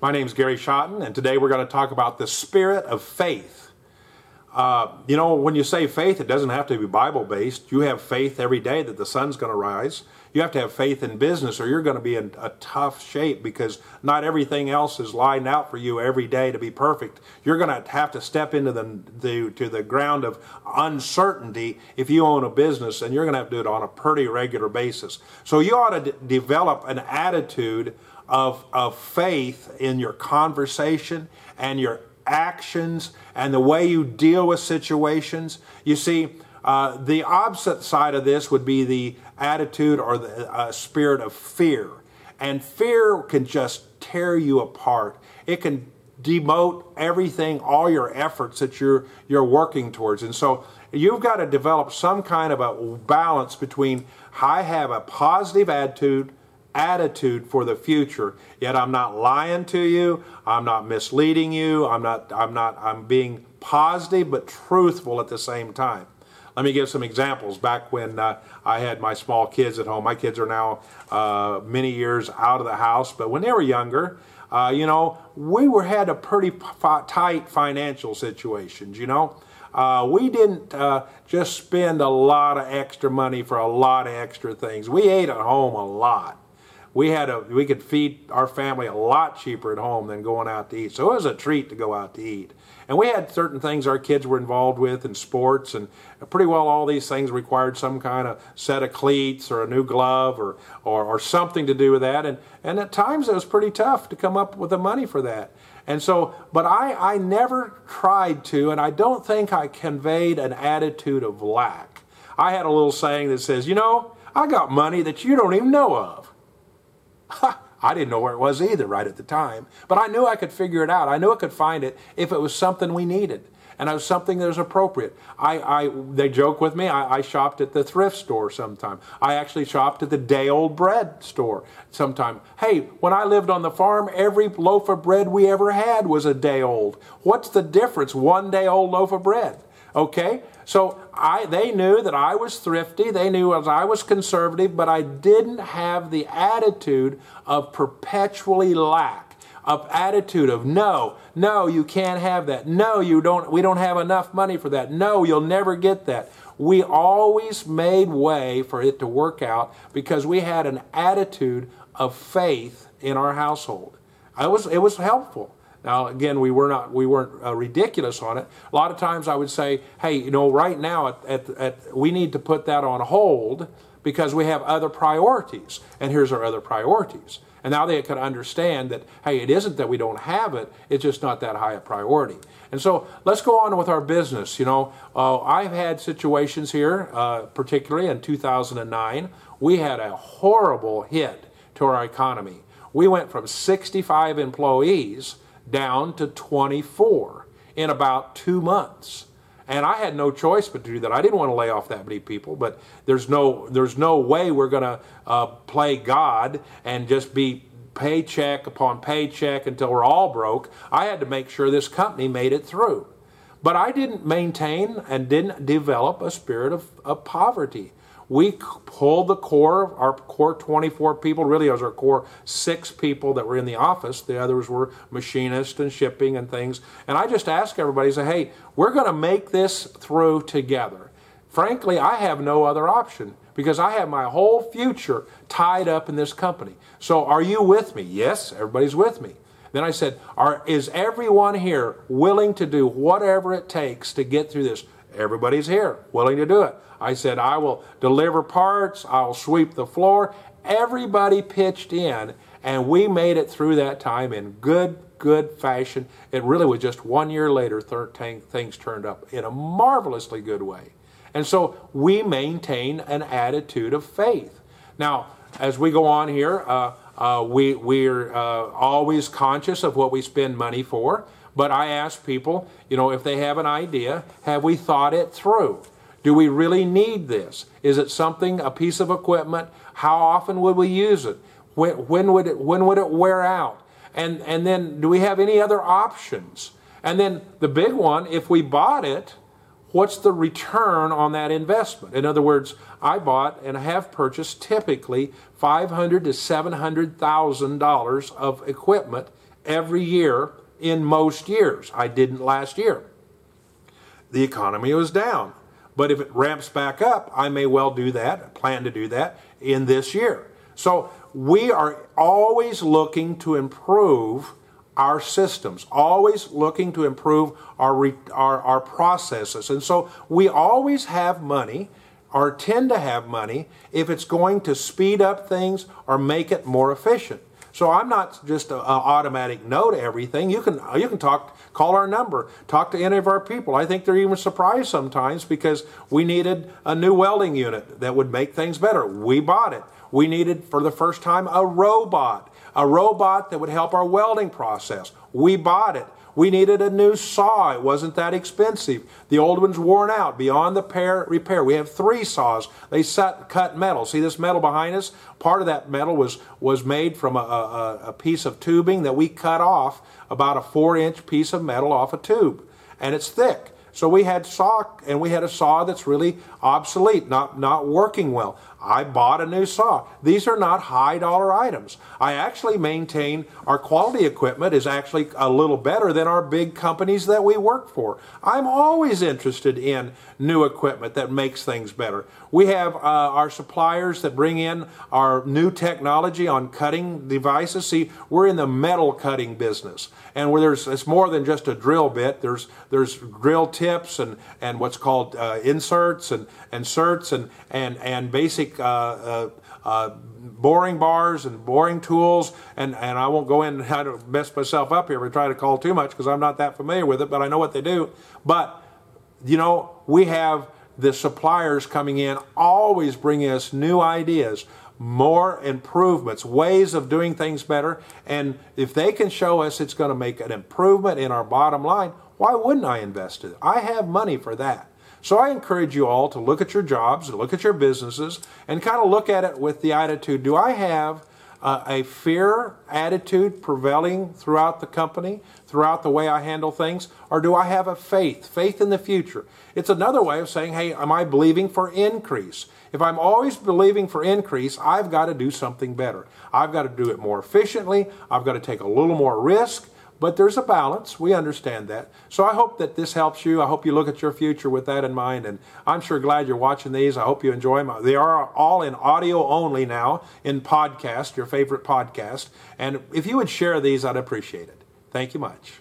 My name is Gary Schotten, and today we're going to talk about the spirit of faith. Uh, you know, when you say faith, it doesn't have to be Bible based. You have faith every day that the sun's going to rise. You have to have faith in business, or you're going to be in a tough shape because not everything else is lined out for you every day to be perfect. You're going to have to step into the, the to the ground of uncertainty if you own a business, and you're going to have to do it on a pretty regular basis. So you ought to d- develop an attitude of, of faith in your conversation and your actions and the way you deal with situations. You see, uh, the opposite side of this would be the attitude or the uh, spirit of fear. And fear can just tear you apart. It can demote everything, all your efforts that you're you're working towards. And so you've got to develop some kind of a balance between I have a positive attitude attitude for the future. Yet I'm not lying to you. I'm not misleading you. I'm not, I'm not, I'm being positive but truthful at the same time. Let me give some examples. Back when uh, I had my small kids at home, my kids are now uh, many years out of the house, but when they were younger, uh, you know, we were had a pretty p- tight financial situations. You know, uh, we didn't uh, just spend a lot of extra money for a lot of extra things. We ate at home a lot we had a we could feed our family a lot cheaper at home than going out to eat. So it was a treat to go out to eat. And we had certain things our kids were involved with in sports, and pretty well all these things required some kind of set of cleats or a new glove or, or, or something to do with that. And, and at times it was pretty tough to come up with the money for that. And so, but I, I never tried to, and I don't think I conveyed an attitude of lack. I had a little saying that says, you know, I got money that you don't even know of. I didn't know where it was either right at the time, but I knew I could figure it out. I knew I could find it if it was something we needed and it was something that was appropriate. I, I they joke with me. I, I shopped at the thrift store sometime. I actually shopped at the day old bread store sometime. Hey, when I lived on the farm, every loaf of bread we ever had was a day old. What's the difference? One day old loaf of bread. Okay, so I, they knew that I was thrifty. They knew as I was conservative, but I didn't have the attitude of perpetually lack, of attitude of no, no, you can't have that. No, you don't. We don't have enough money for that. No, you'll never get that. We always made way for it to work out because we had an attitude of faith in our household. I was, it was helpful. Now, again, we were not we weren't uh, ridiculous on it. A lot of times, I would say, "Hey, you know, right now, at, at, at, we need to put that on hold because we have other priorities, and here's our other priorities." And now they could understand that, hey, it isn't that we don't have it; it's just not that high a priority. And so, let's go on with our business. You know, uh, I've had situations here, uh, particularly in 2009, we had a horrible hit to our economy. We went from 65 employees down to 24 in about two months. And I had no choice but to do that. I didn't want to lay off that many people, but there's no there's no way we're going to uh, play God and just be paycheck upon paycheck until we're all broke. I had to make sure this company made it through. But I didn't maintain and didn't develop a spirit of, of poverty. We pulled the core, of our core 24 people, really was our core six people that were in the office. The others were machinists and shipping and things. And I just asked everybody, say, hey, we're going to make this through together. Frankly, I have no other option because I have my whole future tied up in this company. So are you with me? Yes, everybody's with me. Then I said, are, is everyone here willing to do whatever it takes to get through this? Everybody's here, willing to do it. I said, I will deliver parts, I'll sweep the floor. Everybody pitched in, and we made it through that time in good, good fashion. It really was just one year later, things turned up in a marvelously good way. And so we maintain an attitude of faith. Now, as we go on here, uh, uh, we, we're uh, always conscious of what we spend money for. But I ask people, you know, if they have an idea, have we thought it through? Do we really need this? Is it something, a piece of equipment? How often would we use it? When, when, would, it, when would it wear out? And, and then do we have any other options? And then the big one, if we bought it, what's the return on that investment? In other words, I bought and have purchased typically five hundred to seven hundred thousand dollars of equipment every year in most years. I didn't last year. The economy was down. But if it ramps back up, I may well do that, plan to do that in this year. So we are always looking to improve our systems, always looking to improve our, our, our processes. And so we always have money or tend to have money if it's going to speed up things or make it more efficient. So I'm not just an automatic no to everything. You can you can talk, call our number, talk to any of our people. I think they're even surprised sometimes because we needed a new welding unit that would make things better. We bought it. We needed for the first time a robot, a robot that would help our welding process. We bought it. We needed a new saw. It wasn't that expensive. The old one's worn out beyond the pair repair. We have three saws. They set, cut metal. See this metal behind us? Part of that metal was, was made from a, a, a piece of tubing that we cut off, about a four inch piece of metal off a tube. And it's thick. So we had saw, and we had a saw that's really obsolete, not, not working well. I bought a new saw. These are not high dollar items. I actually maintain our quality equipment is actually a little better than our big companies that we work for. I'm always interested in new equipment that makes things better. We have uh, our suppliers that bring in our new technology on cutting devices. See, we're in the metal cutting business, and where there's it's more than just a drill bit. There's there's drill tips and and what's called uh, inserts and certs and and and basic. Uh, uh, uh, boring bars and boring tools, and, and I won't go in and try to mess myself up here and try to call too much because I'm not that familiar with it, but I know what they do. But, you know, we have the suppliers coming in always bringing us new ideas more improvements, ways of doing things better. And if they can show us it's going to make an improvement in our bottom line, why wouldn't I invest it? I have money for that. So I encourage you all to look at your jobs, look at your businesses, and kind of look at it with the attitude do I have uh, a fear attitude prevailing throughout the company, throughout the way I handle things, or do I have a faith, faith in the future? It's another way of saying, hey, am I believing for increase? If I'm always believing for increase, I've got to do something better. I've got to do it more efficiently. I've got to take a little more risk. But there's a balance. We understand that. So I hope that this helps you. I hope you look at your future with that in mind. And I'm sure glad you're watching these. I hope you enjoy them. They are all in audio only now in podcast, your favorite podcast. And if you would share these, I'd appreciate it. Thank you much.